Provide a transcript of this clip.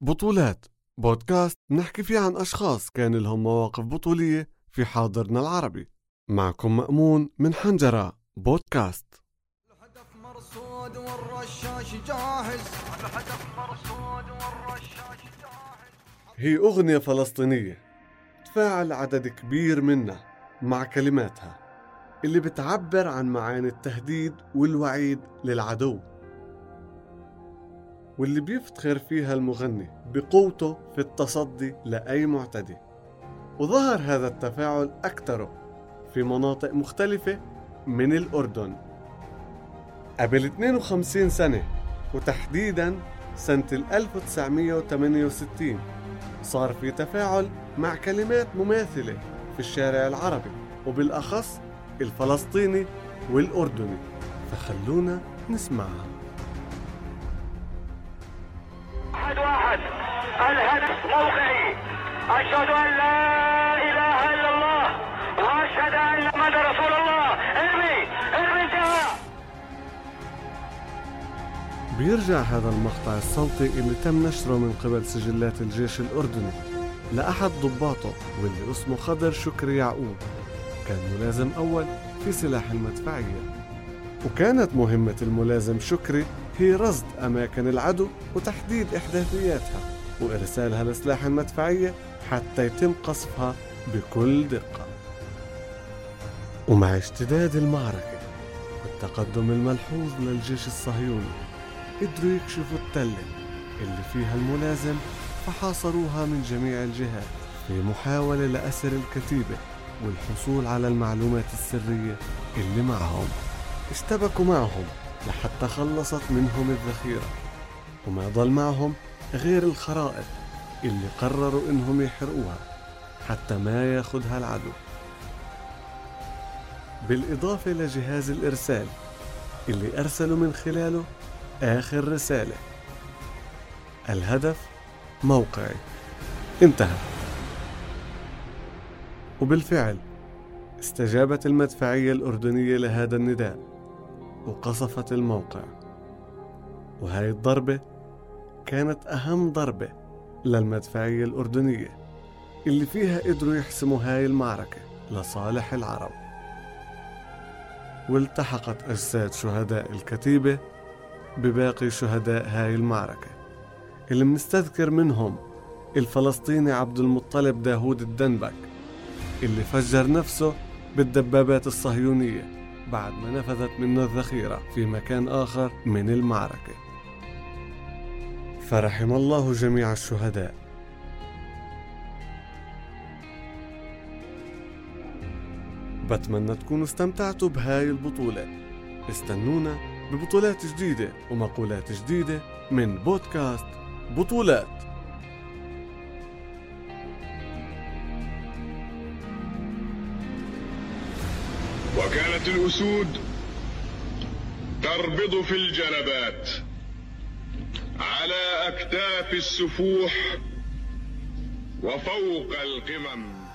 بطولات. بودكاست نحكي فيه عن أشخاص كان لهم مواقف بطولية في حاضرنا العربي. معكم مأمون من حنجرة. بودكاست. الهدف مرصود والرشاش جاهز. الهدف مرصود والرشاش جاهز. هي أغنية فلسطينية. تفاعل عدد كبير منها مع كلماتها اللي بتعبر عن معاني التهديد والوعيد للعدو. واللي بيفتخر فيها المغني بقوته في التصدي لأي معتدي. وظهر هذا التفاعل أكثر في مناطق مختلفة من الأردن. قبل 52 سنة وتحديدا سنة 1968 صار في تفاعل مع كلمات مماثلة في الشارع العربي وبالأخص الفلسطيني والأردني. فخلونا نسمعها. واحد واحد. الهدف موقعي. أشهد أن لا إله إلا الله وأشهد أن محمد رسول الله. ارمي ارمي انتهى. بيرجع هذا المقطع الصوتي اللي تم نشره من قبل سجلات الجيش الأردني. لأحد ضباطه واللي اسمه خضر شكري يعقوب. كان ملازم أول في سلاح المدفعية. وكانت مهمة الملازم شكري هي رصد أماكن العدو وتحديد إحداثياتها وإرسالها لسلاح المدفعية حتى يتم قصفها بكل دقة. ومع اشتداد المعركة والتقدم الملحوظ للجيش الصهيوني قدروا يكشفوا التلة اللي فيها الملازم فحاصروها من جميع الجهات في محاولة لأسر الكتيبة والحصول على المعلومات السرية اللي معهم. اشتبكوا معهم لحتى خلصت منهم الذخيرة. وما ضل معهم غير الخرائط اللي قرروا إنهم يحرقوها حتى ما ياخدها العدو. بالإضافة لجهاز الإرسال اللي أرسلوا من خلاله آخر رسالة. الهدف موقعي. انتهى. وبالفعل استجابت المدفعية الأردنية لهذا النداء. وقصفت الموقع. وهاي الضربة كانت أهم ضربة للمدفعية الأردنية اللي فيها قدروا يحسموا هاي المعركة لصالح العرب. والتحقت أجساد شهداء الكتيبة بباقي شهداء هاي المعركة اللي منستذكر منهم الفلسطيني عبد المطلب داوود الدنبك اللي فجر نفسه بالدبابات الصهيونية. بعد ما نفذت منه الذخيرة في مكان آخر من المعركة. فرحم الله جميع الشهداء. بتمنى تكونوا استمتعتوا بهاي البطولة. استنونا ببطولات جديدة ومقولات جديدة من بودكاست بطولات. وكانت الأسود تربض في الجنبات على أكتاف السفوح وفوق القمم.